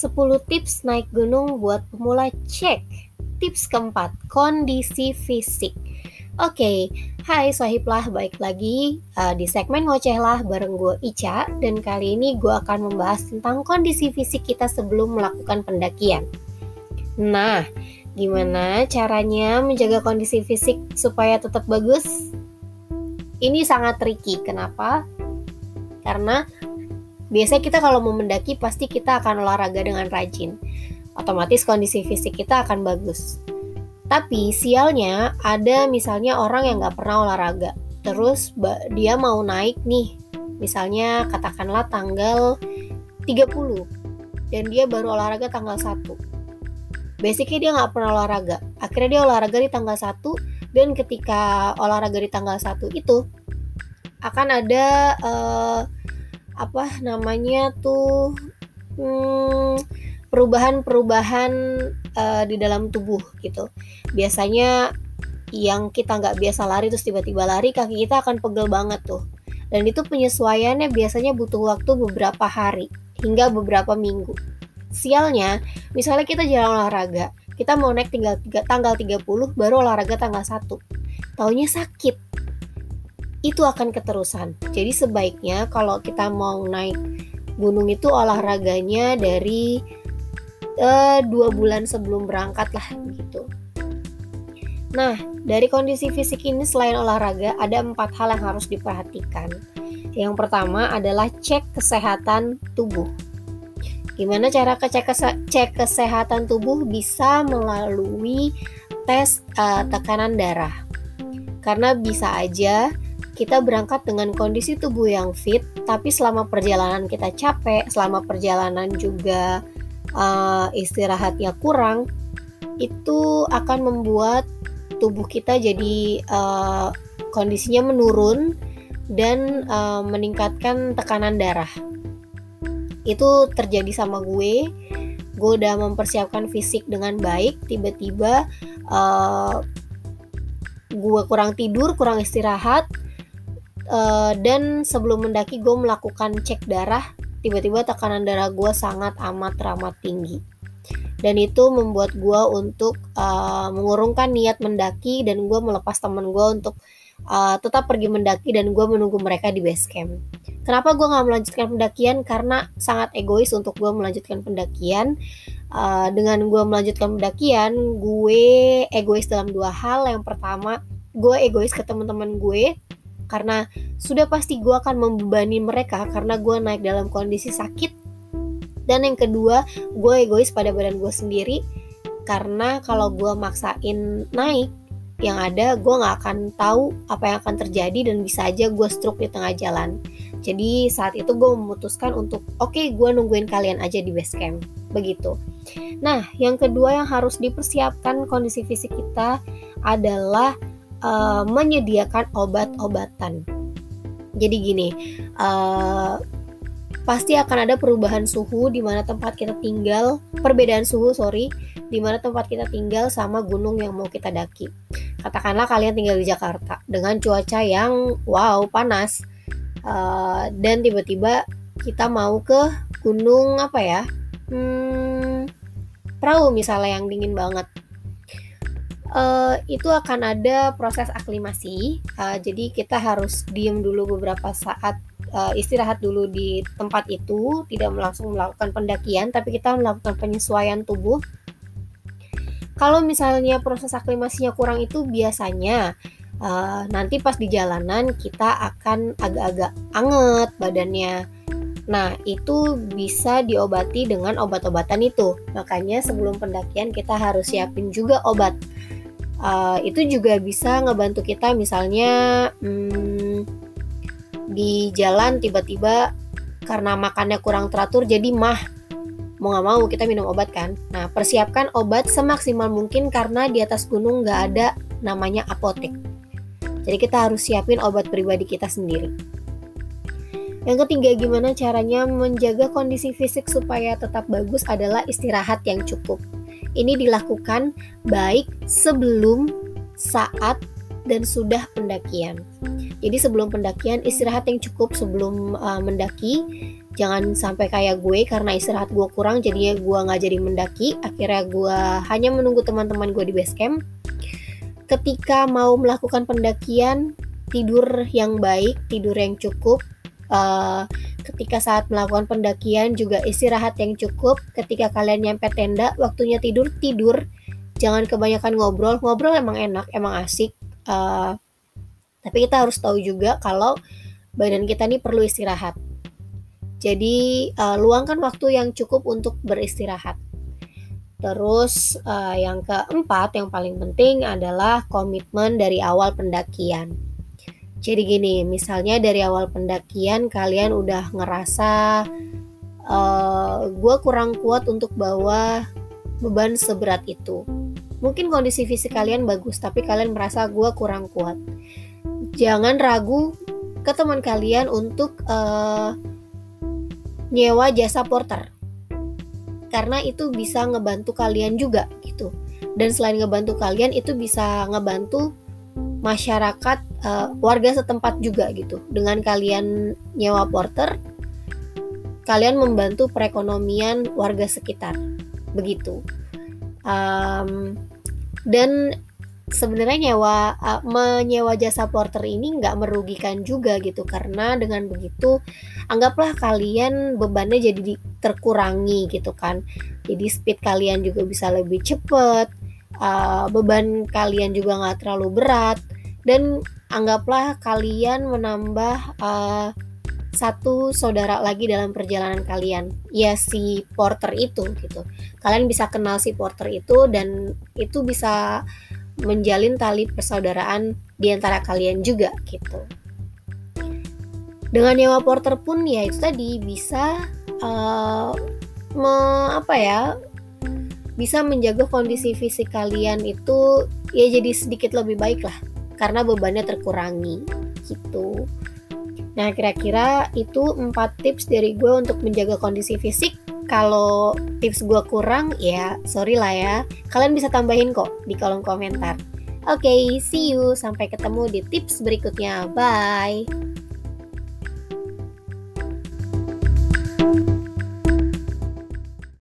10 tips naik gunung buat pemula cek. Tips keempat, kondisi fisik. Oke, okay. hai Sohiblah, baik lagi uh, di segmen ngoceh lah bareng gue Ica dan kali ini gue akan membahas tentang kondisi fisik kita sebelum melakukan pendakian. Nah, gimana caranya menjaga kondisi fisik supaya tetap bagus? Ini sangat tricky, kenapa? Karena biasanya kita kalau mau mendaki pasti kita akan olahraga dengan rajin. Otomatis kondisi fisik kita akan bagus. Tapi sialnya ada misalnya orang yang nggak pernah olahraga. Terus dia mau naik nih, misalnya katakanlah tanggal 30 dan dia baru olahraga tanggal 1. Basically dia nggak pernah olahraga. Akhirnya dia olahraga di tanggal 1 dan ketika olahraga di tanggal 1 itu akan ada uh, apa namanya tuh hmm, perubahan-perubahan uh, di dalam tubuh gitu. Biasanya yang kita nggak biasa lari terus tiba-tiba lari kaki kita akan pegel banget tuh. Dan itu penyesuaiannya biasanya butuh waktu beberapa hari hingga beberapa minggu. Sialnya, misalnya kita jalan olahraga, kita mau naik tinggal tiga, tanggal 30 baru olahraga tanggal 1. Taunya sakit. Itu akan keterusan. Jadi sebaiknya kalau kita mau naik gunung itu olahraganya dari uh, dua bulan sebelum berangkat lah gitu. Nah, dari kondisi fisik ini selain olahraga ada empat hal yang harus diperhatikan. Yang pertama adalah cek kesehatan tubuh. Gimana cara cek, cek kesehatan tubuh bisa melalui tes uh, tekanan darah. Karena bisa aja kita berangkat dengan kondisi tubuh yang fit, tapi selama perjalanan kita capek, selama perjalanan juga uh, istirahatnya kurang, itu akan membuat tubuh kita jadi uh, kondisinya menurun dan uh, meningkatkan tekanan darah. Itu terjadi sama gue. Gue udah mempersiapkan fisik dengan baik, tiba-tiba uh, gue kurang tidur, kurang istirahat, uh, dan sebelum mendaki gue melakukan cek darah tiba-tiba tekanan darah gue sangat amat teramat tinggi dan itu membuat gue untuk uh, mengurungkan niat mendaki dan gue melepas teman gue untuk uh, tetap pergi mendaki dan gue menunggu mereka di base camp. Kenapa gue nggak melanjutkan pendakian? Karena sangat egois untuk gue melanjutkan pendakian. Uh, dengan gue melanjutkan pendakian, gue egois dalam dua hal. Yang pertama, gue egois ke teman-teman gue karena sudah pasti gue akan membebani mereka karena gue naik dalam kondisi sakit. Dan yang kedua gue egois pada badan gue sendiri. Karena kalau gue maksain naik yang ada gue nggak akan tahu apa yang akan terjadi dan bisa aja gue stroke di tengah jalan. Jadi saat itu gue memutuskan untuk oke okay, gue nungguin kalian aja di base camp. Begitu. Nah yang kedua yang harus dipersiapkan kondisi fisik kita adalah uh, menyediakan obat-obatan. Jadi gini, uh, pasti akan ada perubahan suhu di mana tempat kita tinggal, perbedaan suhu sorry, di mana tempat kita tinggal sama gunung yang mau kita daki. Katakanlah kalian tinggal di Jakarta dengan cuaca yang wow panas, uh, dan tiba-tiba kita mau ke gunung apa ya? Hmm, perahu misalnya yang dingin banget uh, itu akan ada proses aklimasi. Uh, jadi kita harus diem dulu beberapa saat uh, istirahat dulu di tempat itu, tidak langsung melakukan pendakian, tapi kita melakukan penyesuaian tubuh. Kalau misalnya proses aklimasinya kurang itu biasanya uh, nanti pas di jalanan kita akan agak-agak anget badannya. Nah, itu bisa diobati dengan obat-obatan itu. Makanya sebelum pendakian kita harus siapin juga obat uh, itu juga bisa ngebantu kita misalnya hmm, di jalan tiba-tiba karena makannya kurang teratur jadi mah mau nggak mau kita minum obat kan. Nah persiapkan obat semaksimal mungkin karena di atas gunung nggak ada namanya apotek. Jadi kita harus siapin obat pribadi kita sendiri. Yang ketiga, gimana caranya menjaga kondisi fisik supaya tetap bagus adalah istirahat yang cukup. Ini dilakukan baik sebelum, saat, dan sudah pendakian. Jadi sebelum pendakian istirahat yang cukup sebelum uh, mendaki. Jangan sampai kayak gue karena istirahat gue kurang jadinya gue nggak jadi mendaki. Akhirnya gue hanya menunggu teman-teman gue di base camp. Ketika mau melakukan pendakian tidur yang baik tidur yang cukup uh, ketika saat melakukan pendakian juga istirahat yang cukup. Ketika kalian nyampe tenda waktunya tidur tidur. Jangan kebanyakan ngobrol. Ngobrol emang enak emang asik. Uh, tapi kita harus tahu juga kalau badan kita ini perlu istirahat. Jadi uh, luangkan waktu yang cukup untuk beristirahat. Terus uh, yang keempat yang paling penting adalah komitmen dari awal pendakian. Jadi gini, misalnya dari awal pendakian kalian udah ngerasa uh, gue kurang kuat untuk bawa beban seberat itu. Mungkin kondisi fisik kalian bagus, tapi kalian merasa gue kurang kuat. Jangan ragu ke teman kalian untuk uh, nyewa jasa porter karena itu bisa ngebantu kalian juga gitu dan selain ngebantu kalian itu bisa ngebantu masyarakat uh, warga setempat juga gitu. Dengan kalian nyewa porter kalian membantu perekonomian warga sekitar. Begitu. Um, dan sebenarnya nyewa uh, menyewa jasa porter ini nggak merugikan juga gitu. Karena dengan begitu anggaplah kalian bebannya jadi terkurangi gitu kan. Jadi speed kalian juga bisa lebih cepet uh, beban kalian juga nggak terlalu berat. Dan anggaplah kalian menambah uh, satu saudara lagi dalam perjalanan kalian. Ya si porter itu gitu. Kalian bisa kenal si porter itu dan itu bisa menjalin tali persaudaraan di antara kalian juga gitu. Dengan nyewa porter pun ya itu tadi bisa uh, me, apa ya bisa menjaga kondisi fisik kalian itu ya jadi sedikit lebih baik lah karena bebannya terkurangi gitu. Nah kira-kira itu empat tips dari gue untuk menjaga kondisi fisik. Kalau tips gue kurang ya sorry lah ya kalian bisa tambahin kok di kolom komentar. Oke okay, see you sampai ketemu di tips berikutnya. Bye